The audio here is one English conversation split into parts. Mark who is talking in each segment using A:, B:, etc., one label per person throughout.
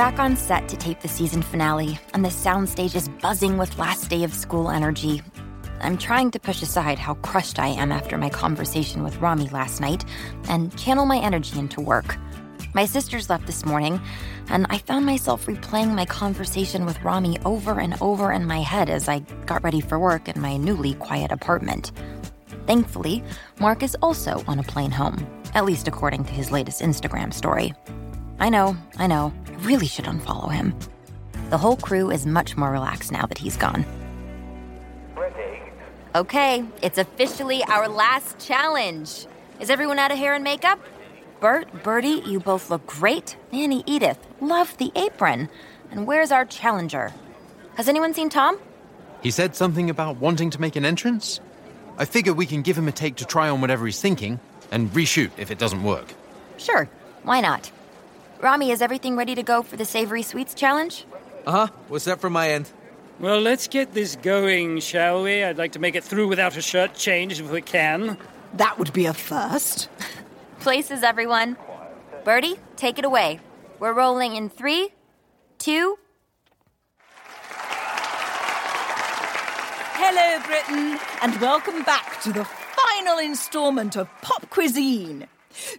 A: Back on set to tape the season finale, and the soundstage is buzzing with last day of school energy. I'm trying to push aside how crushed I am after my conversation with Rami last night and channel my energy into work. My sisters left this morning, and I found myself replaying my conversation with Rami over and over in my head as I got ready for work in my newly quiet apartment. Thankfully, Mark is also on a plane home, at least according to his latest Instagram story. I know, I know, really should unfollow him. The whole crew is much more relaxed now that he's gone. Ready. Okay, it's officially our last challenge. Is everyone out of hair and makeup? Bert, Bertie, you both look great. Nanny, Edith, love the apron. And where's our challenger? Has anyone seen Tom?
B: He said something about wanting to make an entrance? I figure we can give him a take to try on whatever he's thinking and reshoot if it doesn't work.
A: Sure, why not? Rami, is everything ready to go for the Savory Sweets Challenge?
C: Uh huh. What's that from my end?
D: Well, let's get this going, shall we? I'd like to make it through without a shirt change if we can.
E: That would be a first.
A: Places, everyone. Bertie, take it away. We're rolling in three, two.
E: Hello, Britain, and welcome back to the final installment of Pop Cuisine.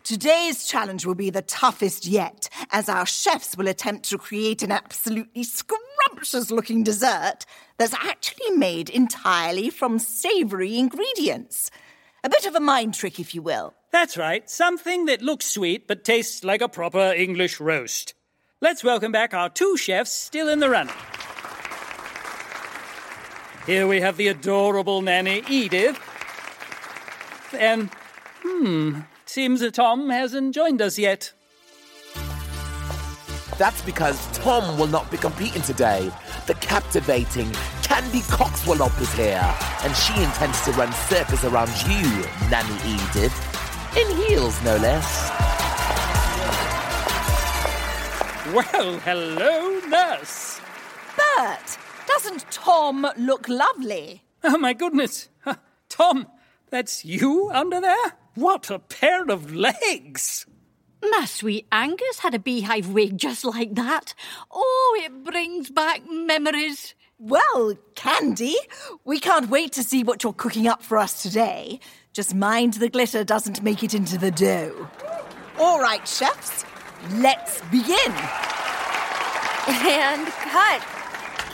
E: Today's challenge will be the toughest yet, as our chefs will attempt to create an absolutely scrumptious looking dessert that's actually made entirely from savory ingredients. A bit of a mind trick, if you will.
D: That's right, something that looks sweet but tastes like a proper English roast. Let's welcome back our two chefs still in the running. Here we have the adorable nanny Edith. And, hmm, seems that Tom hasn't joined us yet.
F: That's because Tom will not be competing today. The captivating Candy Coxwallop is here, and she intends to run circus around you, Nanny Edith. In heels, no less.
D: Well, hello, nurse.
E: Bert, doesn't Tom look lovely?
D: Oh, my goodness. Tom, that's you under there? What a pair of legs!
G: My sweet Angus had a beehive wig just like that. Oh, it brings back memories.
E: Well, Candy, we can't wait to see what you're cooking up for us today. Just mind the glitter doesn't make it into the dough. All right, chefs, let's begin.
A: And cut.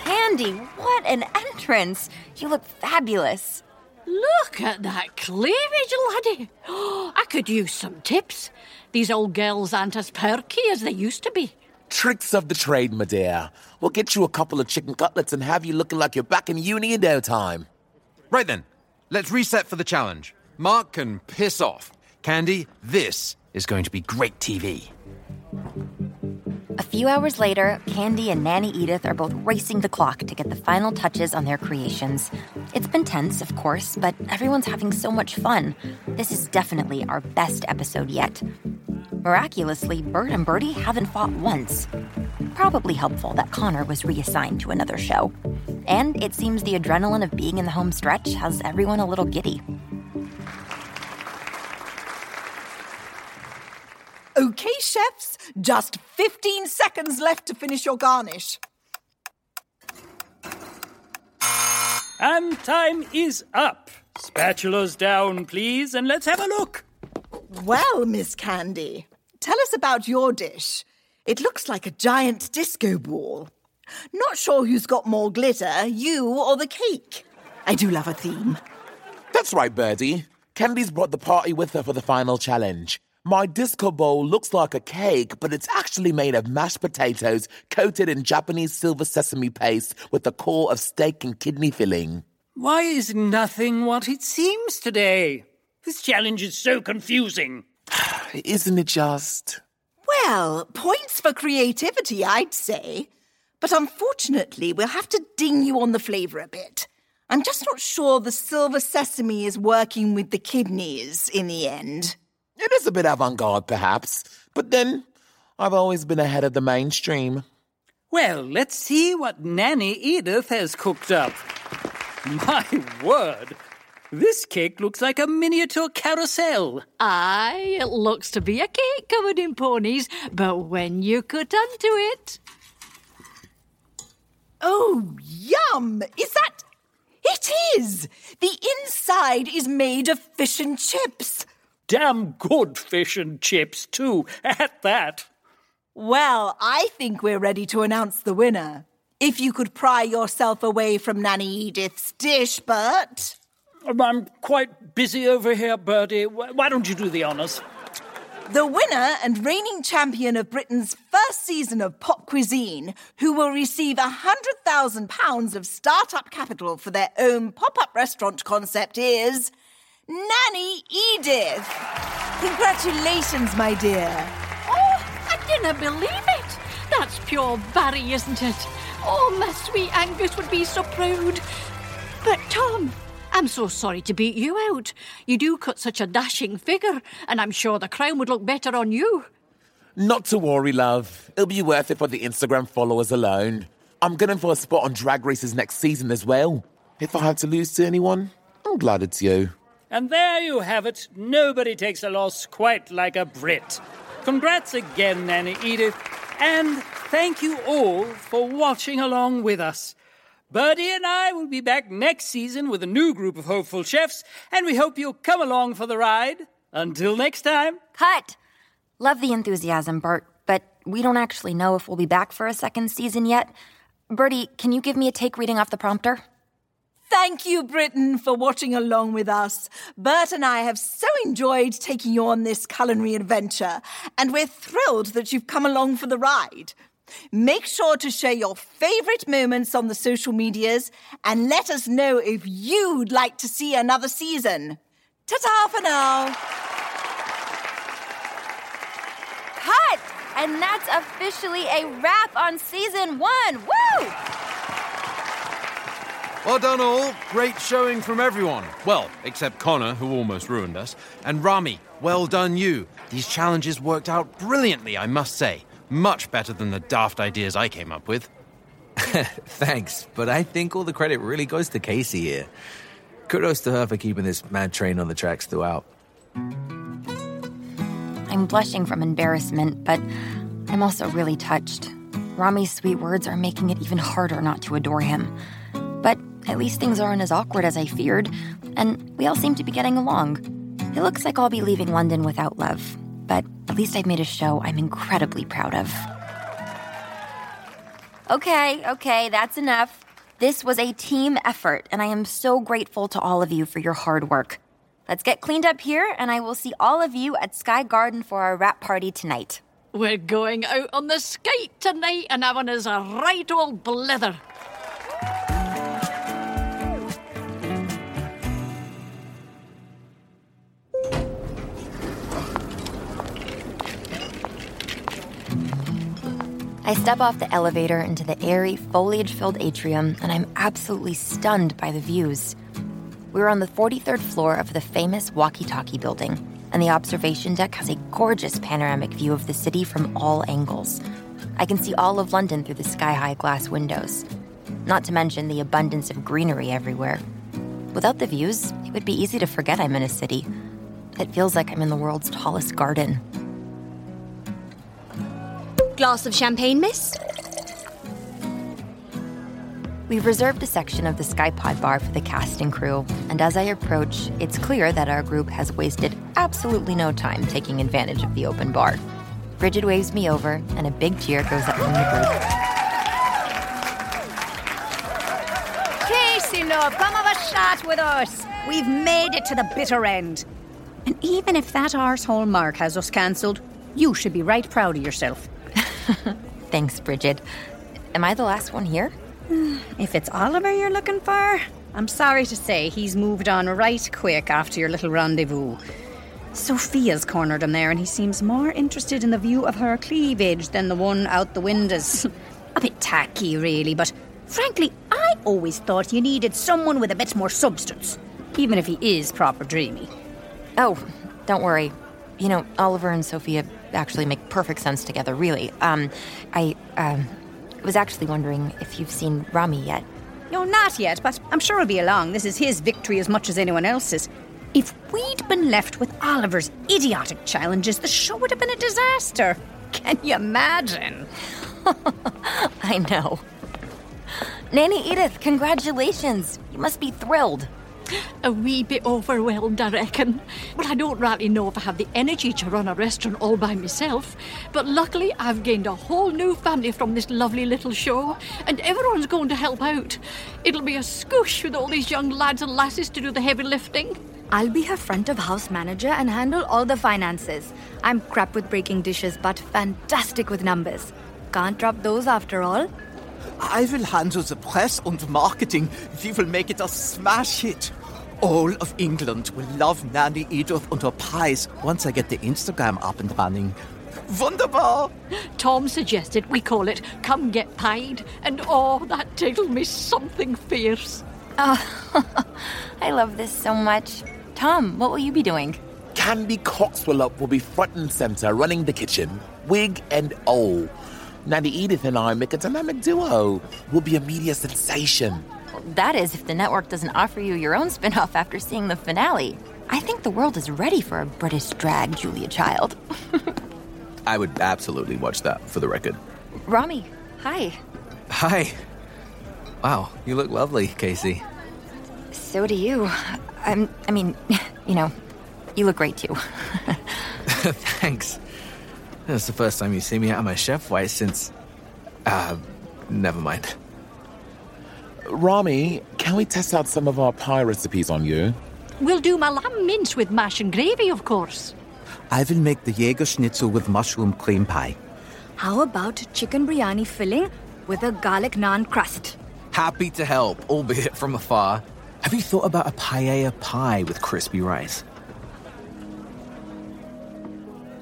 A: Candy, what an entrance. You look fabulous.
G: Look at that cleavage, laddie. Oh, I could use some tips. These old girls aren't as perky as they used to be.
F: Tricks of the trade, my dear. We'll get you a couple of chicken cutlets and have you looking like you're back in uni in no time.
B: Right then, let's reset for the challenge. Mark can piss off. Candy, this is going to be great TV.
A: A few hours later, Candy and Nanny Edith are both racing the clock to get the final touches on their creations. It's been tense, of course, but everyone's having so much fun. This is definitely our best episode yet. Miraculously, Bert and Bertie haven't fought once. Probably helpful that Connor was reassigned to another show. And it seems the adrenaline of being in the home stretch has everyone a little giddy.
E: Okay, chefs, just 15 seconds left to finish your garnish.
D: And time is up. Spatulas down, please, and let's have a look.
E: Well, Miss Candy, tell us about your dish. It looks like a giant disco ball. Not sure who's got more glitter, you or the cake. I do love a theme.
F: That's right, Bertie. Candy's brought the party with her for the final challenge. My disco bowl looks like a cake, but it's actually made of mashed potatoes coated in Japanese silver sesame paste with a core of steak and kidney filling.
D: Why is nothing what it seems today? This challenge is so confusing.
F: Isn't it just?
E: Well, points for creativity, I'd say. But unfortunately, we'll have to ding you on the flavour a bit. I'm just not sure the silver sesame is working with the kidneys in the end.
F: It is a bit avant garde, perhaps, but then I've always been ahead of the mainstream.
D: Well, let's see what Nanny Edith has cooked up. My word! This cake looks like a miniature carousel.
G: Aye, it looks to be a cake covered in ponies, but when you cut onto it.
E: Oh, yum! Is that. It is! The inside is made of fish and chips.
D: Damn good fish and chips, too, at that.
E: Well, I think we're ready to announce the winner. If you could pry yourself away from Nanny Edith's dish, Bert.
D: Um, I'm quite busy over here, Bertie. Why don't you do the honours?
E: The winner and reigning champion of Britain's first season of Pop Cuisine, who will receive £100,000 of startup capital for their own pop up restaurant concept, is Nanny Edith. Congratulations, my dear.
G: Oh, I didn't believe it. That's pure Barry, isn't it? Oh, my sweet Angus would be so proud. But, Tom, I'm so sorry to beat you out. You do cut such a dashing figure, and I'm sure the crown would look better on you.
F: Not to worry, love. It'll be worth it for the Instagram followers alone. I'm going for a spot on Drag Races next season as well. If I had to lose to anyone, I'm glad it's you.
D: And there you have it. Nobody takes a loss quite like a Brit. Congrats again, Nanny Edith. And thank you all for watching along with us. Bertie and I will be back next season with a new group of hopeful chefs, and we hope you'll come along for the ride. Until next time.
A: Cut! Love the enthusiasm, Bert, but we don't actually know if we'll be back for a second season yet. Bertie, can you give me a take reading off the prompter?
E: Thank you, Britain, for watching along with us. Bert and I have so enjoyed taking you on this culinary adventure, and we're thrilled that you've come along for the ride. Make sure to share your favourite moments on the social medias and let us know if you'd like to see another season. Ta ta for now.
A: Cut! And that's officially a wrap on season one. Woo!
B: Well done, all. Great showing from everyone. Well, except Connor, who almost ruined us. And Rami, well done, you. These challenges worked out brilliantly, I must say. Much better than the daft ideas I came up with.
C: Thanks, but I think all the credit really goes to Casey here. Kudos to her for keeping this mad train on the tracks throughout.
A: I'm blushing from embarrassment, but I'm also really touched. Rami's sweet words are making it even harder not to adore him. At least things aren't as awkward as I feared, and we all seem to be getting along. It looks like I'll be leaving London without love, but at least I've made a show I'm incredibly proud of. Okay, okay, that's enough. This was a team effort, and I am so grateful to all of you for your hard work. Let's get cleaned up here, and I will see all of you at Sky Garden for our wrap party tonight.
G: We're going out on the skate tonight and having us a right old blither.
A: I step off the elevator into the airy, foliage filled atrium, and I'm absolutely stunned by the views. We're on the 43rd floor of the famous Walkie Talkie building, and the observation deck has a gorgeous panoramic view of the city from all angles. I can see all of London through the sky high glass windows, not to mention the abundance of greenery everywhere. Without the views, it would be easy to forget I'm in a city. It feels like I'm in the world's tallest garden.
H: Glass of champagne, miss?
A: We've reserved a section of the Skypod bar for the cast and crew, and as I approach, it's clear that our group has wasted absolutely no time taking advantage of the open bar. Bridget waves me over, and a big cheer goes up from the group.
I: Casey, love, come have a chat with us. We've made it to the bitter end. And even if that arsehole Mark has us cancelled, you should be right proud of yourself.
A: Thanks, Bridget. Am I the last one here?
I: If it's Oliver you're looking for, I'm sorry to say he's moved on right quick after your little rendezvous. Sophia's cornered him there, and he seems more interested in the view of her cleavage than the one out the windows. a bit tacky, really, but frankly, I always thought you needed someone with a bit more substance, even if he is proper dreamy.
A: Oh, don't worry. You know, Oliver and Sophia actually make perfect sense together, really. Um, I, um, was actually wondering if you've seen Rami yet.
I: No, not yet, but I'm sure he'll be along. This is his victory as much as anyone else's. If we'd been left with Oliver's idiotic challenges, the show would have been a disaster. Can you imagine?
A: I know. Nanny Edith, congratulations. You must be thrilled.
G: A wee bit overwhelmed, I reckon. Well, I don't rightly know if I have the energy to run a restaurant all by myself, but luckily I've gained a whole new family from this lovely little show, and everyone's going to help out. It'll be a scoosh with all these young lads and lasses to do the heavy lifting.
I: I'll be her front of house manager and handle all the finances. I'm crap with breaking dishes, but fantastic with numbers. Can't drop those after all.
J: I will handle the press and marketing. We will make it a smash hit. All of England will love Nanny Edith and her pies once I get the Instagram up and running. Wunderbar!
G: Tom suggested we call it Come Get Pied, and oh, that tickled me something fierce.
A: Oh, I love this so much. Tom, what will you be doing?
F: Candy Coxwell will up will be front and center running the kitchen, wig and all. Nanny Edith and I make a dynamic duo. We'll be a media sensation.
A: That is, if the network doesn't offer you your own spin off after seeing the finale. I think the world is ready for a British drag Julia Child.
C: I would absolutely watch that, for the record.
A: Rami, hi.
C: Hi. Wow, you look lovely, Casey.
A: So do you. I'm, I mean, you know, you look great too.
C: Thanks. It's the first time you see me out of my chef white since. Uh, never mind.
F: Rami, can we test out some of our pie recipes on you?
G: We'll do my lamb mince with mash and gravy, of course.
J: I will make the Jaeger schnitzel with mushroom cream pie.
I: How about chicken biryani filling with a garlic naan crust?
C: Happy to help, albeit from afar. Have you thought about a paella pie with crispy rice?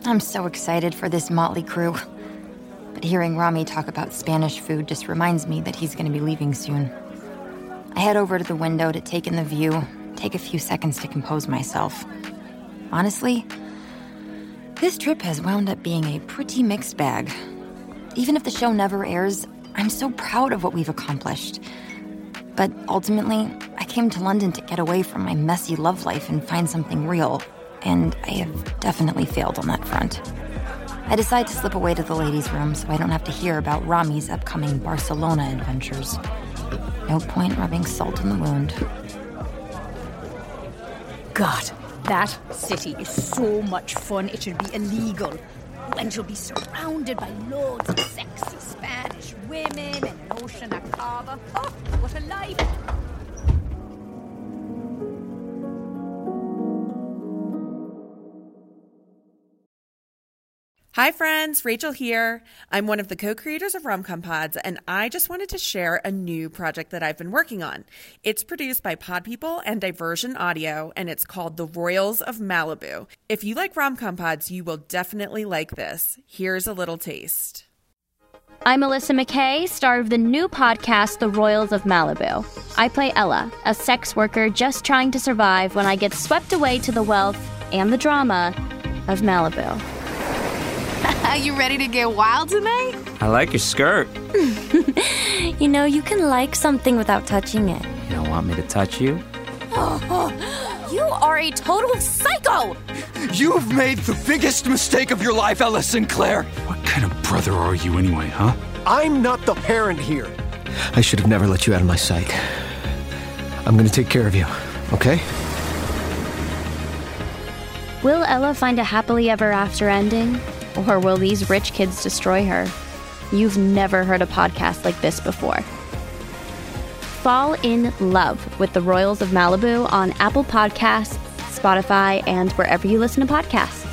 A: I'm so excited for this motley crew. But hearing Rami talk about Spanish food just reminds me that he's going to be leaving soon. I head over to the window to take in the view, take a few seconds to compose myself. Honestly, this trip has wound up being a pretty mixed bag. Even if the show never airs, I'm so proud of what we've accomplished. But ultimately, I came to London to get away from my messy love life and find something real, and I have definitely failed on that front. I decide to slip away to the ladies' room so I don't have to hear about Rami's upcoming Barcelona adventures. No point rubbing salt in the wound.
I: God, that city is so much fun, it should be illegal. And you'll be surrounded by loads of sexy Spanish women and an ocean of cava. Oh, what a life!
K: Hi, friends. Rachael here. I'm one of the co creators of Romcom Pods, and I just wanted to share a new project that I've been working on. It's produced by Pod People and Diversion Audio, and it's called The Royals of Malibu. If you like Romcom Pods, you will definitely like this. Here's a little taste.
L: I'm Alyssa McKay, star of the new podcast, The Royals of Malibu. I play Ella, a sex worker just trying to survive when I get swept away to the wealth and the drama of Malibu.
M: you ready to get wild tonight?
N: I like your skirt.
A: you know, you can like something without touching it.
N: You don't want me to touch you?
A: you are a total psycho!
O: You've made the biggest mistake of your life, Ella Sinclair!
P: What kind of brother are you anyway, huh?
O: I'm not the parent here. I should have never let you out of my sight. I'm gonna take care of you, okay?
L: Will Ella find a happily ever after ending? Or will these rich kids destroy her? You've never heard a podcast like this before. Fall in love with the Royals of Malibu on Apple Podcasts, Spotify, and wherever you listen to podcasts.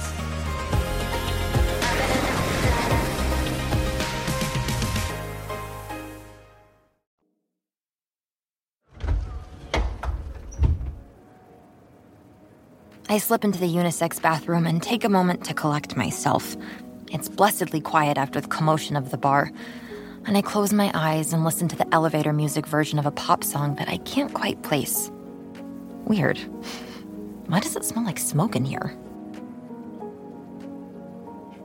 A: I slip into the unisex bathroom and take a moment to collect myself. It's blessedly quiet after the commotion of the bar, and I close my eyes and listen to the elevator music version of a pop song that I can't quite place. Weird. Why does it smell like smoke in here?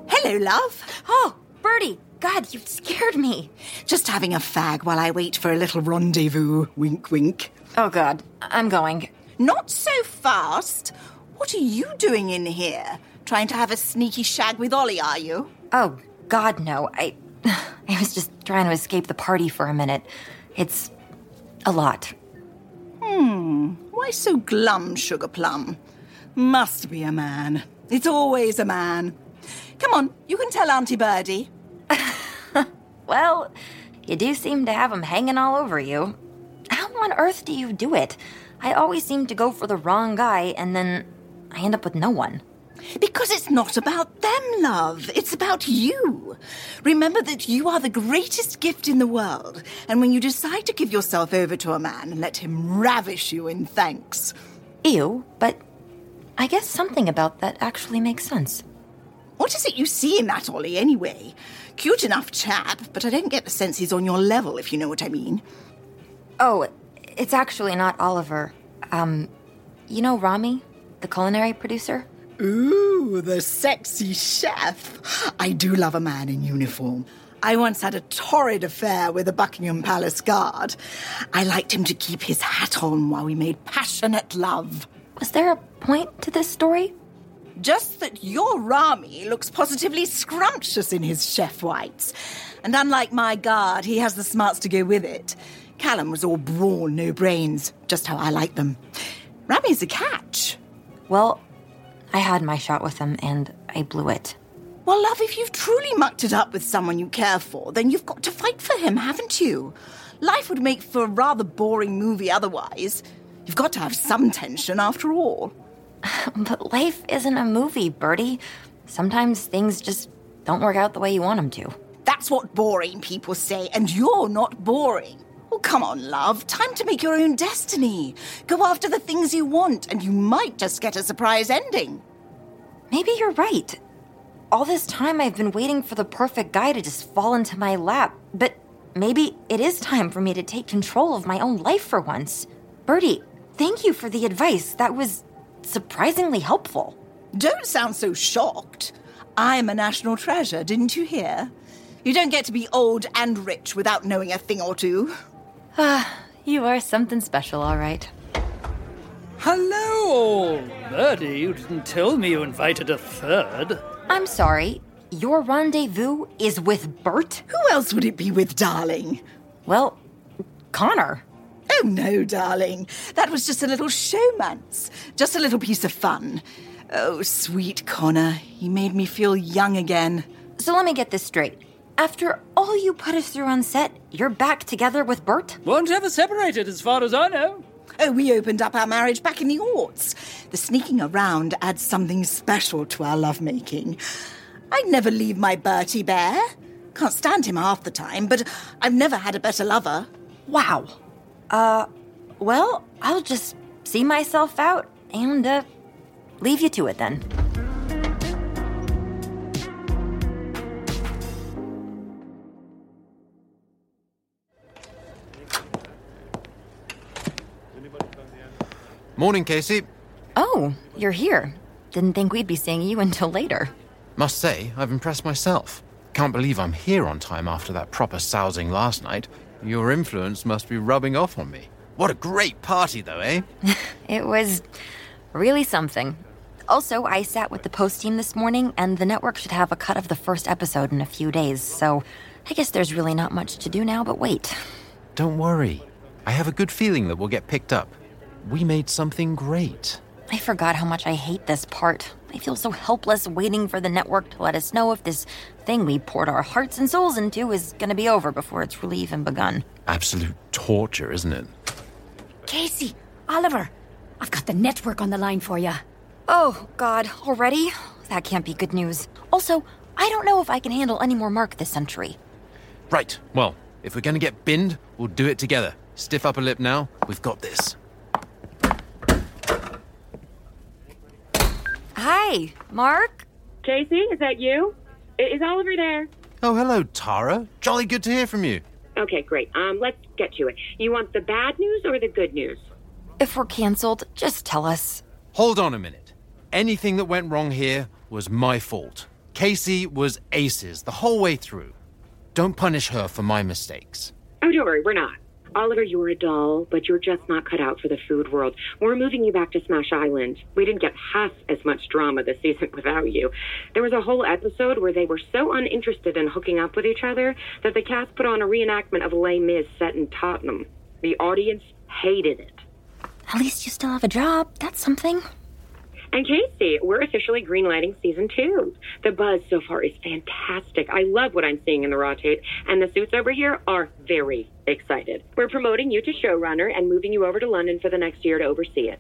E: Hello, love.
A: Oh, Bertie. God, you've scared me.
E: Just having a fag while I wait for a little rendezvous. Wink, wink.
A: Oh, God. I'm going.
E: Not so fast. What are you doing in here? Trying to have a sneaky shag with Ollie, are you?
A: Oh, God, no. I. I was just trying to escape the party for a minute. It's a lot.
E: Hmm, why so glum, Sugar Plum? Must be a man. It's always a man. Come on, you can tell Auntie Bertie.
A: Well, you do seem to have 'em hanging all over you. How on earth do you do it? I always seem to go for the wrong guy, and then I end up with no one.
E: Because it's not about them, love. It's about you. Remember that you are the greatest gift in the world, and when you decide to give yourself over to a man, and let him ravish you in thanks.
A: Ew, but I guess something about that actually makes sense.
E: What is it you see in that Ollie, anyway? Cute enough chap, but I don't get the sense he's on your level, if you know what I mean.
A: Oh, it's actually not Oliver. Um, you know Rami, the culinary producer?
E: Ooh, the sexy chef. I do love a man in uniform. I once had a torrid affair with a Buckingham Palace guard. I liked him to keep his hat on while we made passionate love.
A: Was there a point to this story?
E: Just that your Rami looks positively scrumptious in his chef whites. And unlike my guard, he has the smarts to go with it. Callum was all brawn, no brains, just how I like them. Rami's a catch.
A: Well, I had my shot with him and I blew it.
E: Well, love, if you've truly mucked it up with someone you care for, then you've got to fight for him, haven't you? Life would make for a rather boring movie otherwise. You've got to have some tension after all.
A: But life isn't a movie, Bertie. Sometimes things just don't work out the way you want them to.
E: That's what boring people say, and you're not boring. Oh, come on, love. Time to make your own destiny. Go after the things you want, and you might just get a surprise ending.
A: Maybe you're right. All this time I've been waiting for the perfect guy to just fall into my lap, but maybe it is time for me to take control of my own life for once. Bertie, thank you for the advice. That was surprisingly helpful.
E: Don't sound so shocked. I'm a national treasure, didn't you hear? You don't get to be old and rich without knowing a thing or two.
A: Ah, you are something special, all right.
D: Hello, all. Bertie, you didn't tell me you invited a third.
A: I'm sorry. Your rendezvous is with Bert?
E: Who else would it be with, darling?
A: Well, Connor.
E: Oh, no, darling. That was just a little showmance. Just a little piece of fun. Oh, sweet Connor. He made me feel young again.
A: So let me get this straight. After all you put us through on set, you're back together with Bert?
D: Won't ever separated, as far as I know.
E: Oh, we opened up our marriage back in the aughts. The sneaking around adds something special to our lovemaking. I'd never leave my Bertie Bear. Can't stand him half the time, but I've never had a better lover.
A: Wow. Uh, well, I'll just see myself out and, uh, leave you to it then.
B: Morning, Casey.
A: Oh, you're here. Didn't think we'd be seeing you until later.
B: Must say, I've impressed myself. Can't believe I'm here on time after that proper sousing last night. Your influence must be rubbing off on me. What a great party, though, eh?
A: It was really something. Also, I sat with the post team this morning, and the network should have a cut of the first episode in a few days, so I guess there's really not much to do now but wait.
B: Don't worry. I have a good feeling that we'll get picked up. We made something great.
A: I forgot how much I hate this part. I feel so helpless waiting for the network to let us know if this thing we poured our hearts and souls into is going to be over before it's really even begun.
B: Absolute torture, isn't it?
G: Casey, Oliver, I've got the network on the line for you.
A: Oh, God, already? That can't be good news. Also, I don't know if I can handle any more Mark this century.
B: Right, well, if we're gonna get binned, we'll do it together. Stiff upper lip now. We've got this.
A: Hi, Mark?
Q: Casey, is that you? Is Oliver there?
B: Oh, hello, Tara. Jolly good to hear from you.
Q: Okay, great. Um, let's get to it. You want the bad news or the good news?
A: If we're cancelled, just tell us.
B: Hold on a minute. Anything that went wrong here was my fault. Casey was aces the whole way through. Don't punish her for my mistakes.
Q: Oh, don't worry, we're not. Oliver, you're a doll, but you're just not cut out for the food world. We're moving you back to Smash Island. We didn't get half as much drama this season without you. There was a whole episode where they were so uninterested in hooking up with each other that the cast put on a reenactment of Les Mis set in Tottenham. The audience hated it.
A: At least you still have a job. That's something.
Q: And Casey, we're officially greenlighting season two. The buzz so far is fantastic. I love what I'm seeing in the raw tape, and the suits over here are very excited. We're promoting you to showrunner and moving you over to London for the next year to oversee it.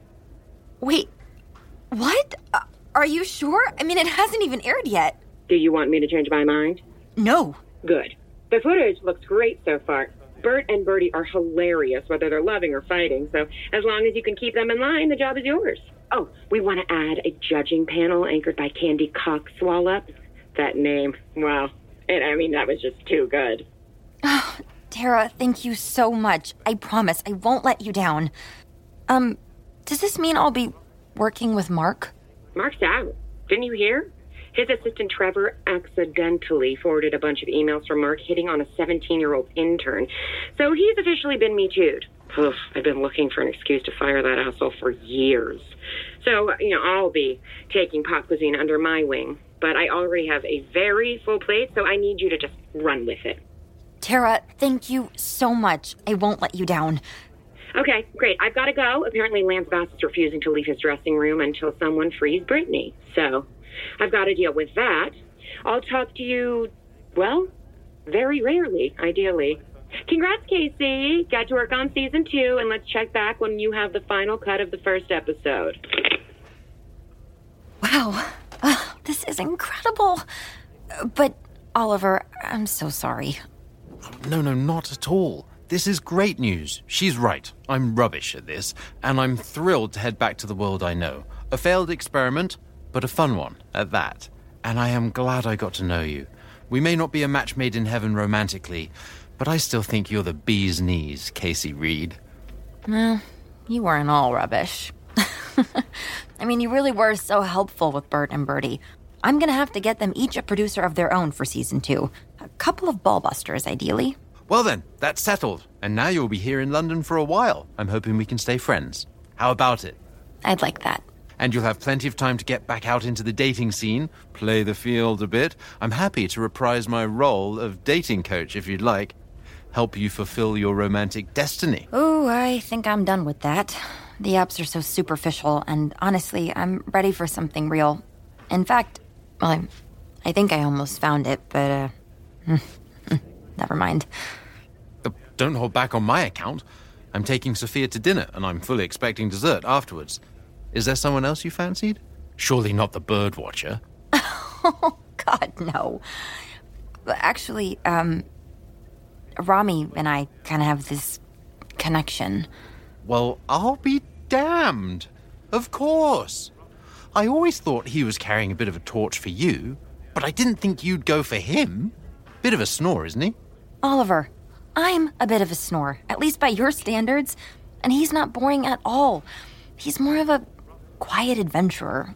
A: Wait, what? Uh, are you sure? I mean, it hasn't even aired yet.
Q: Do you want me to change my mind?
A: No.
Q: Good. The footage looks great so far. Bert and Bertie are hilarious, whether they're loving or fighting, so as long as you can keep them in line, the job is yours. Oh, we want to add a judging panel anchored by Candy Cockswallop. That name, wow. And I mean, that was just too good.
A: Oh, Tara, thank you so much. I promise I won't let you down. Um, does this mean I'll be working with Mark?
Q: Mark's out. Didn't you hear? His assistant Trevor accidentally forwarded a bunch of emails from Mark hitting on a 17 year old intern. So he's officially been Me Too'd. Oof, I've been looking for an excuse to fire that asshole for years. So, you know, I'll be taking Pop Cuisine under my wing. But I already have a very full plate, so I need you to just run with it.
A: Tara, thank you so much. I won't let you down.
Q: Okay, great. I've got to go. Apparently, Lance Bass is refusing to leave his dressing room until someone frees Britney. So, I've got to deal with that. I'll talk to you, well, very rarely, ideally. Congrats, Casey. Got to work on season two, and let's check back when you have the final cut of the first episode.
A: Wow. Oh, this is incredible. But, Oliver, I'm so sorry.
B: No, no, not at all. This is great news. She's right. I'm rubbish at this, and I'm thrilled to head back to the world I know. A failed experiment, but a fun one at that. And I am glad I got to know you. We may not be a match made in heaven romantically, but I still think you're the bee's knees, Casey Reed.
A: Well, you weren't all rubbish. I mean, you really were so helpful with Bert and Bertie. I'm gonna have to get them each a producer of their own for season two. A couple of ballbusters, ideally.
B: Well then, that's settled. And now you'll be here in London for a while. I'm hoping we can stay friends. How about it?
A: I'd like that.
B: And you'll have plenty of time to get back out into the dating scene, play the field a bit. I'm happy to reprise my role of dating coach if you'd like. Help you fulfill your romantic destiny.
A: Oh, I think I'm done with that. The apps are so superficial, and honestly, I'm ready for something real. In fact, well, I, I think I almost found it, but, uh, never mind.
B: Uh, Don't hold back on my account. I'm taking Sophia to dinner, and I'm fully expecting dessert afterwards. Is there someone else you fancied? Surely not the bird watcher.
A: oh, God, no. Actually, um, Rami and I kind of have this connection.
B: Well, I'll be damned. Of course. I always thought he was carrying a bit of a torch for you, but I didn't think you'd go for him. Bit of a snore, isn't he?
A: Oliver, I'm a bit of a snore, at least by your standards, and he's not boring at all. He's more of a quiet adventurer.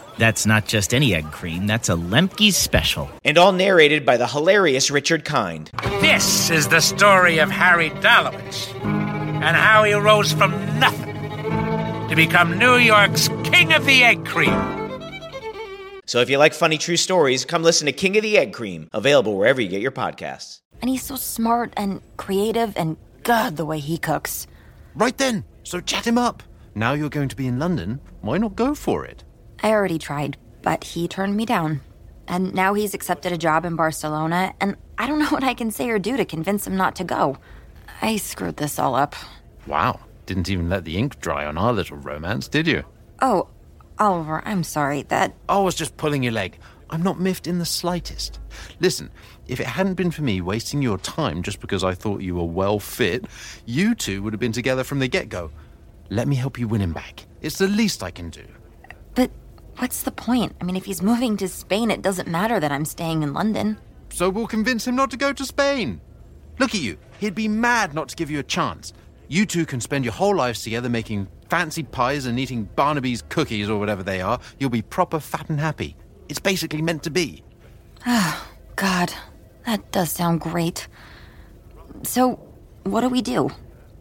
R: That's not just any egg cream, that's a Lemke's special.
S: And all narrated by the hilarious Richard Kind.
T: This is the story of Harry Dalowitz and how he rose from nothing to become New York's King of the Egg Cream.
S: So if you like funny true stories, come listen to King of the Egg Cream, available wherever you get your podcasts.
A: And he's so smart and creative, and God, the way he cooks.
B: Right then, so chat him up. Now you're going to be in London, why not go for it?
A: I already tried, but he turned me down. And now he's accepted a job in Barcelona, and I don't know what I can say or do to convince him not to go. I screwed this all up.
B: Wow, didn't even let the ink dry on our little romance, did you?
A: Oh, Oliver, I'm sorry. That.
B: Oh, I was just pulling your leg. I'm not miffed in the slightest. Listen, if it hadn't been for me wasting your time just because I thought you were well fit, you two would have been together from the get go. Let me help you win him back. It's the least I can do.
A: What's the point? I mean, if he's moving to Spain, it doesn't matter that I'm staying in London.
B: So we'll convince him not to go to Spain. Look at you. He'd be mad not to give you a chance. You two can spend your whole lives together making fancy pies and eating Barnaby's cookies or whatever they are. You'll be proper fat and happy. It's basically meant to be.
A: Oh, God. That does sound great. So, what do we do?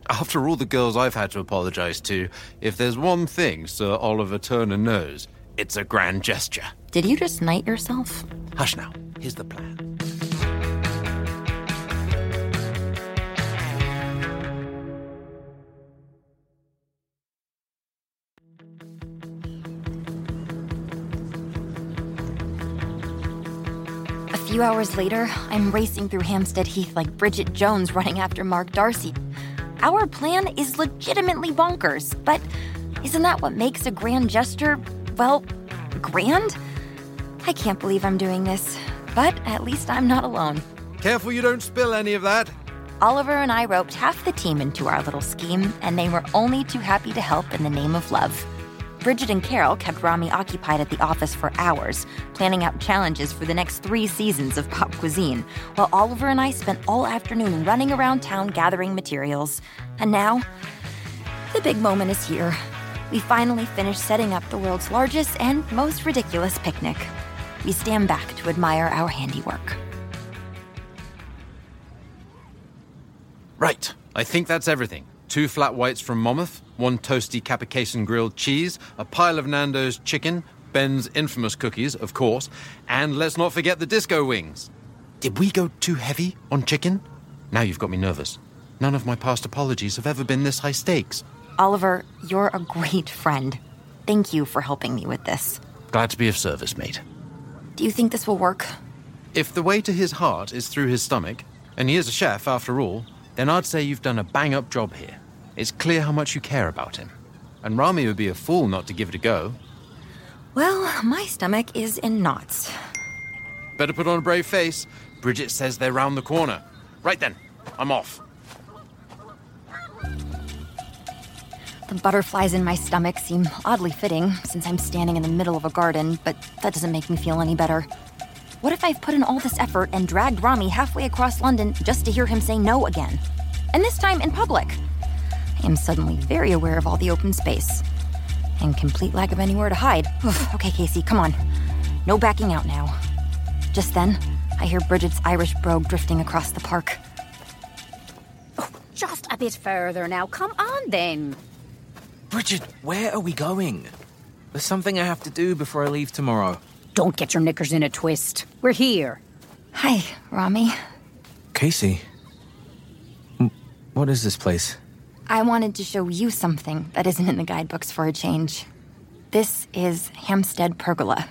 B: After all the girls I've had to apologize to, if there's one thing Sir Oliver Turner knows, it's a grand gesture.
A: Did you just knight yourself?
B: Hush now. Here's the plan.
A: A few hours later, I'm racing through Hampstead Heath like Bridget Jones running after Mark Darcy. Our plan is legitimately bonkers, but isn't that what makes a grand gesture, well, grand? I can't believe I'm doing this, but at least I'm not alone.
B: Careful you don't spill any of that.
A: Oliver and I roped half the team into our little scheme, and they were only too happy to help in the name of love. Bridget and Carol kept Rami occupied at the office for hours, planning out challenges for the next three seasons of Pop Cuisine, while Oliver and I spent all afternoon running around town gathering materials. And now, the big moment is here. We finally finished setting up the world's largest and most ridiculous picnic. We stand back to admire our handiwork.
B: Right. I think that's everything. Two flat whites from Monmouth, one toasty Kappacasein grilled cheese, a pile of Nando's chicken, Ben's infamous cookies, of course, and let's not forget the disco wings. Did we go too heavy on chicken? Now you've got me nervous. None of my past apologies have ever been this high stakes.
A: Oliver, you're a great friend. Thank you for helping me with this.
B: Glad to be of service, mate.
A: Do you think this will work?
B: If the way to his heart is through his stomach, and he is a chef after all, then I'd say you've done a bang up job here. It's clear how much you care about him. And Rami would be a fool not to give it a go.
A: Well, my stomach is in knots.
B: Better put on a brave face. Bridget says they're round the corner. Right then, I'm off.
A: The butterflies in my stomach seem oddly fitting since I'm standing in the middle of a garden, but that doesn't make me feel any better. What if I've put in all this effort and dragged Rami halfway across London just to hear him say no again? And this time in public. I am suddenly very aware of all the open space and complete lack of anywhere to hide. Oof, okay, Casey, come on. No backing out now. Just then, I hear Bridget's Irish brogue drifting across the park.
U: Oh, Just a bit further now. Come on then.
V: Bridget, where are we going? There's something I have to do before I leave tomorrow.
U: Don't get your knickers in a twist. We're here.
A: Hi, Rami.
V: Casey. What is this place?
A: I wanted to show you something that isn't in the guidebooks for a change. This is Hampstead Pergola.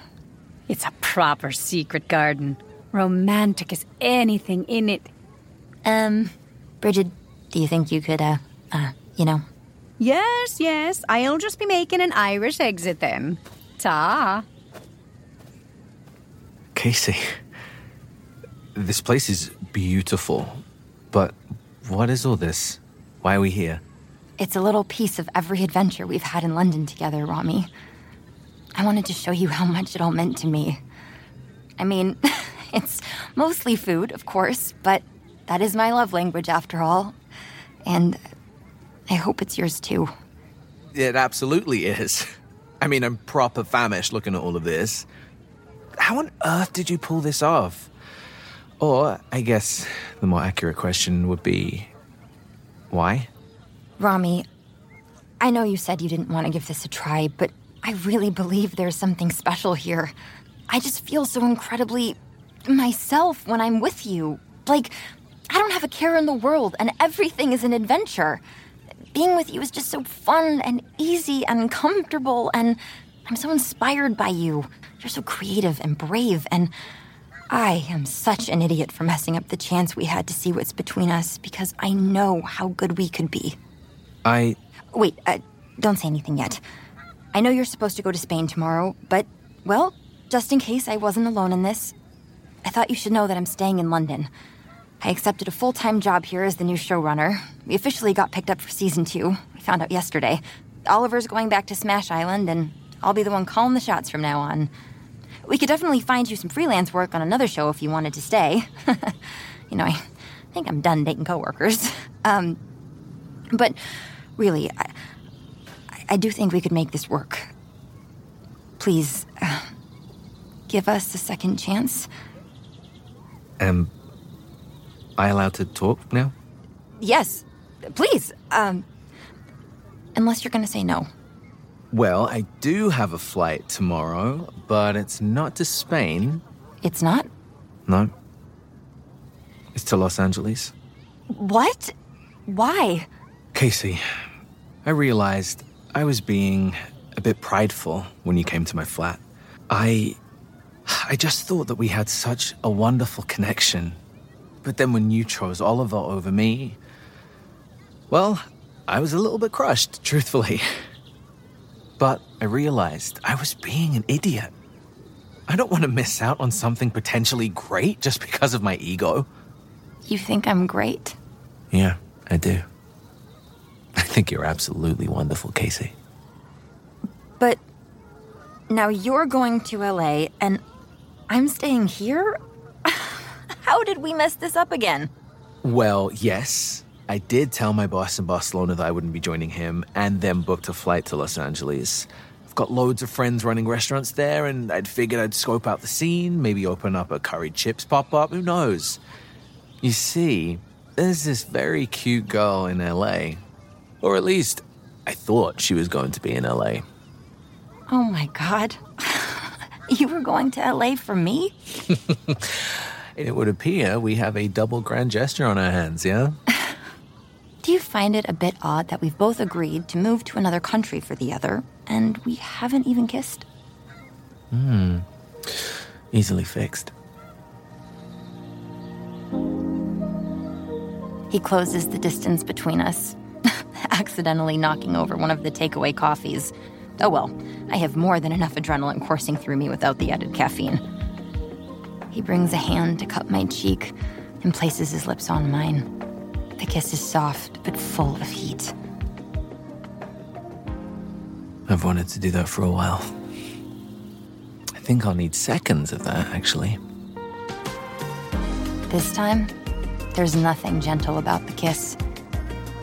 U: It's a proper secret garden. Romantic as anything in it.
A: Um, Bridget, do you think you could, uh, uh, you know?
U: Yes, yes. I'll just be making an Irish exit then. Ta.
V: Casey. This place is beautiful. But what is all this? Why are we here?
A: It's a little piece of every adventure we've had in London together, Rami. I wanted to show you how much it all meant to me. I mean, it's mostly food, of course, but that is my love language after all. And I hope it's yours too.
V: It absolutely is. I mean, I'm proper famished looking at all of this. How on earth did you pull this off? Or, I guess the more accurate question would be why?
A: Rami, I know you said you didn't want to give this a try, but I really believe there's something special here. I just feel so incredibly myself when I'm with you. Like, I don't have a care in the world, and everything is an adventure. Being with you is just so fun and easy and comfortable, and I'm so inspired by you. You're so creative and brave, and I am such an idiot for messing up the chance we had to see what's between us because I know how good we could be.
V: I.
A: Wait, uh, don't say anything yet. I know you're supposed to go to Spain tomorrow, but, well, just in case I wasn't alone in this, I thought you should know that I'm staying in London. I accepted a full time job here as the new showrunner. We officially got picked up for season two. We found out yesterday. Oliver's going back to Smash Island, and I'll be the one calling the shots from now on. We could definitely find you some freelance work on another show if you wanted to stay. you know, I think I'm done dating coworkers. Um, but really, I, I do think we could make this work. Please, uh, give us a second chance.
V: Am I allowed to talk now?
A: Yes, please. Um, unless you're going to say no.
V: Well, I do have a flight tomorrow, but it's not to Spain.
A: It's not?
V: No. It's to Los Angeles.
A: What? Why?
V: Casey, I realized I was being a bit prideful when you came to my flat. I. I just thought that we had such a wonderful connection. But then when you chose Oliver over me, well, I was a little bit crushed, truthfully. But I realized I was being an idiot. I don't want to miss out on something potentially great just because of my ego.
A: You think I'm great?
V: Yeah, I do. I think you're absolutely wonderful, Casey.
A: But now you're going to LA and I'm staying here? How did we mess this up again?
V: Well, yes. I did tell my boss in Barcelona that I wouldn't be joining him and then booked a flight to Los Angeles. I've got loads of friends running restaurants there, and I'd figured I'd scope out the scene, maybe open up a curry chips pop up, who knows? You see, there's this very cute girl in LA. Or at least, I thought she was going to be in LA.
A: Oh my god. you were going to LA for me?
V: it would appear we have a double grand gesture on our hands, yeah?
A: Do you find it a bit odd that we've both agreed to move to another country for the other, and we haven't even kissed?
V: Hmm. Easily fixed.
A: He closes the distance between us, accidentally knocking over one of the takeaway coffees. Oh well, I have more than enough adrenaline coursing through me without the added caffeine. He brings a hand to cup my cheek and places his lips on mine. The kiss is soft but full of heat.
V: I've wanted to do that for a while. I think I'll need seconds of that, actually.
A: This time, there's nothing gentle about the kiss.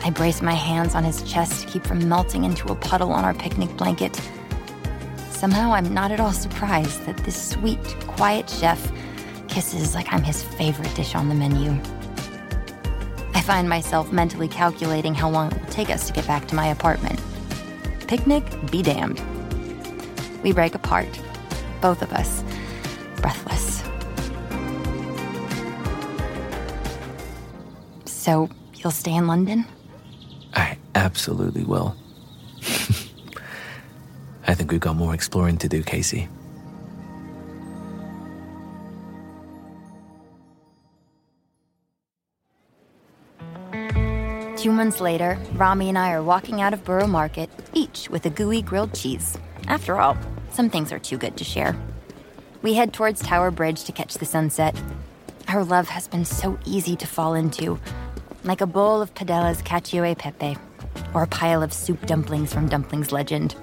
A: I brace my hands on his chest to keep from melting into a puddle on our picnic blanket. Somehow, I'm not at all surprised that this sweet, quiet chef kisses like I'm his favorite dish on the menu. I find myself mentally calculating how long it will take us to get back to my apartment. Picnic be damned. We break apart, both of us, breathless. So, you'll stay in London?
V: I absolutely will. I think we've got more exploring to do, Casey.
A: Two months later, Rami and I are walking out of Borough Market, each with a gooey grilled cheese. After all, some things are too good to share. We head towards Tower Bridge to catch the sunset. Our love has been so easy to fall into, like a bowl of Padella's cacio e pepe, or a pile of soup dumplings from Dumplings Legend.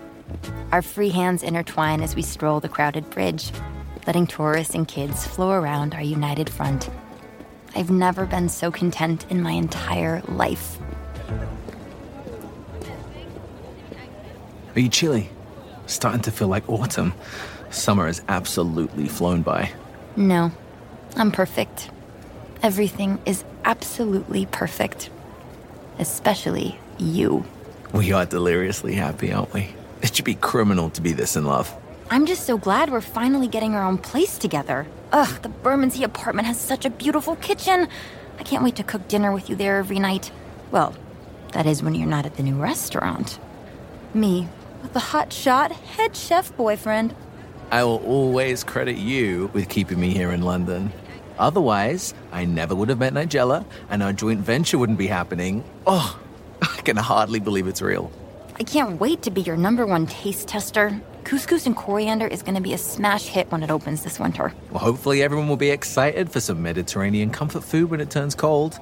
A: Our free hands intertwine as we stroll the crowded bridge, letting tourists and kids flow around our united front. I've never been so content in my entire life.
V: Are you chilly? Starting to feel like autumn. Summer has absolutely flown by.
A: No, I'm perfect. Everything is absolutely perfect. Especially you.
V: We are deliriously happy, aren't we? It should be criminal to be this in love.
A: I'm just so glad we're finally getting our own place together. Ugh, the Bermondsey apartment has such a beautiful kitchen. I can't wait to cook dinner with you there every night. Well, that is when you're not at the new restaurant. Me, with the hot shot head chef boyfriend.
V: I will always credit you with keeping me here in London. Otherwise, I never would have met Nigella, and our joint venture wouldn't be happening. Oh, I can hardly believe it's real.
A: I can't wait to be your number one taste tester. Couscous and coriander is going to be a smash hit when it opens this winter.
V: Well, hopefully everyone will be excited for some Mediterranean comfort food when it turns cold.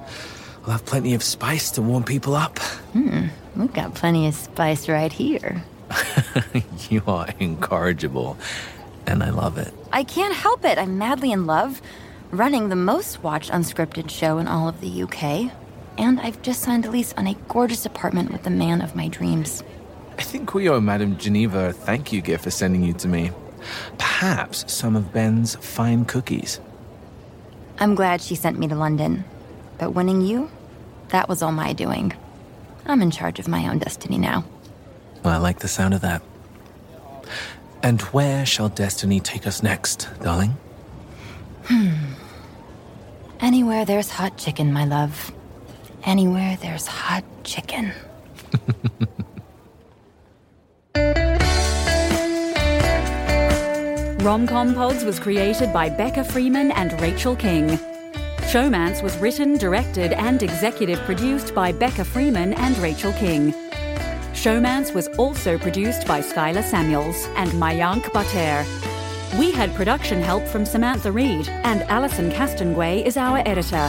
V: We'll have plenty of spice to warm people up.
A: Hmm, we've got plenty of spice right here.
V: you are incorrigible, and I love it.
A: I can't help it. I'm madly in love, running the most watched unscripted show in all of the UK. And I've just signed a lease on a gorgeous apartment with the man of my dreams.
V: I think we owe Madame Geneva a thank you gift for sending you to me. Perhaps some of Ben's fine cookies.
A: I'm glad she sent me to London. But winning you, that was all my doing. I'm in charge of my own destiny now.
V: Well, I like the sound of that. And where shall destiny take us next, darling?
A: Hmm. Anywhere there's hot chicken, my love. Anywhere there's hot chicken.
W: Romcom Pods was created by Becca Freeman and Rachael King. Showmance was written, directed, and executive produced by Becca Freeman and Rachael King. Showmance was also produced by Skylar Samuels and Mayank Bhatter. We had production help from Samantha Reed, and Alison Castanguay is our editor.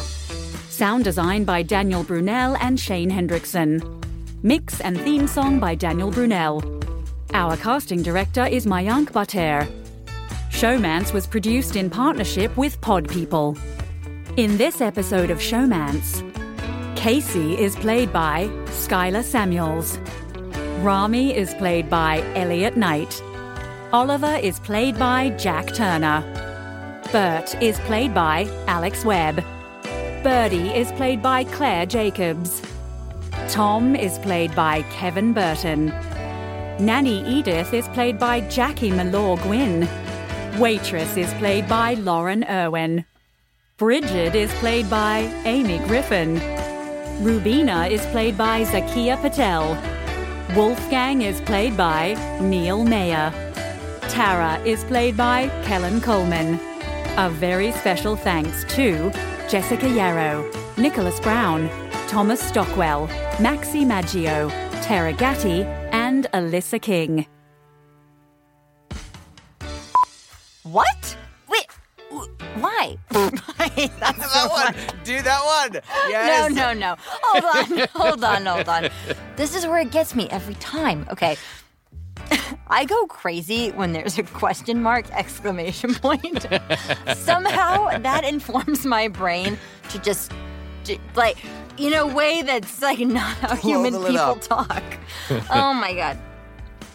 W: Sound design by Daniel Brunel and Shane Hendrickson. Mix and theme song by Daniel Brunel. Our casting director is Mayank Bhatter. Showmance was produced in partnership with Pod People. In this episode of Showmance, Casey is played by Skylar Samuels. Rami is played by Elliot Knight. Oliver is played by Jack Turner. Bert is played by Alex Webb. Bertie is played by Claire Jacobs. Tom is played by Kevin Burton. Nanny Edith is played by Jackie Malore Gwynn. Waitress is played by Lauren Irwin. Bridget is played by Amy Griffin. Rubina is played by Zakia Patel. Wolfgang is played by Neil Mayer. Tara is played by Kellen Coleman. A very special thanks to Jessica Yarrow, Nicholas Brown, Thomas Stockwell, Maxi Maggio, Tara Gatti, and Alyssa King.
A: What? Why? That's
V: that one! Do that one! Yes!
A: No, no, no. Hold on, hold on, hold on. This is where it gets me every time. Okay. I go crazy when there's a question mark exclamation point. Somehow that informs my brain to just, to, like, in a way that's like not how human people
V: up.
A: talk. oh my god.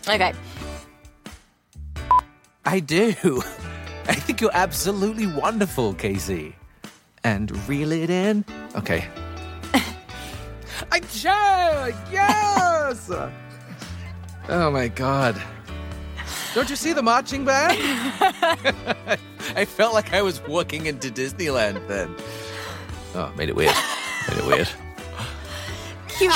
A: Okay.
V: I do. I think you're absolutely wonderful, Casey. And reel it in. Okay. I try. Yes. oh my god. Don't you see the marching band? I felt like I was walking into Disneyland then. Oh, made it weird. Made it weird.
A: Cute.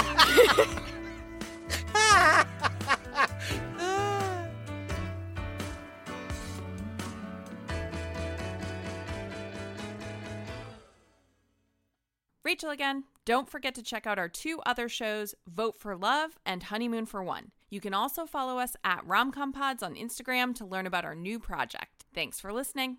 X: Rachael again. Don't forget to check out our two other shows, Vote for Love and Honeymoon for One. You can also follow us at RomcomPods on Instagram to learn about our new project. Thanks for listening.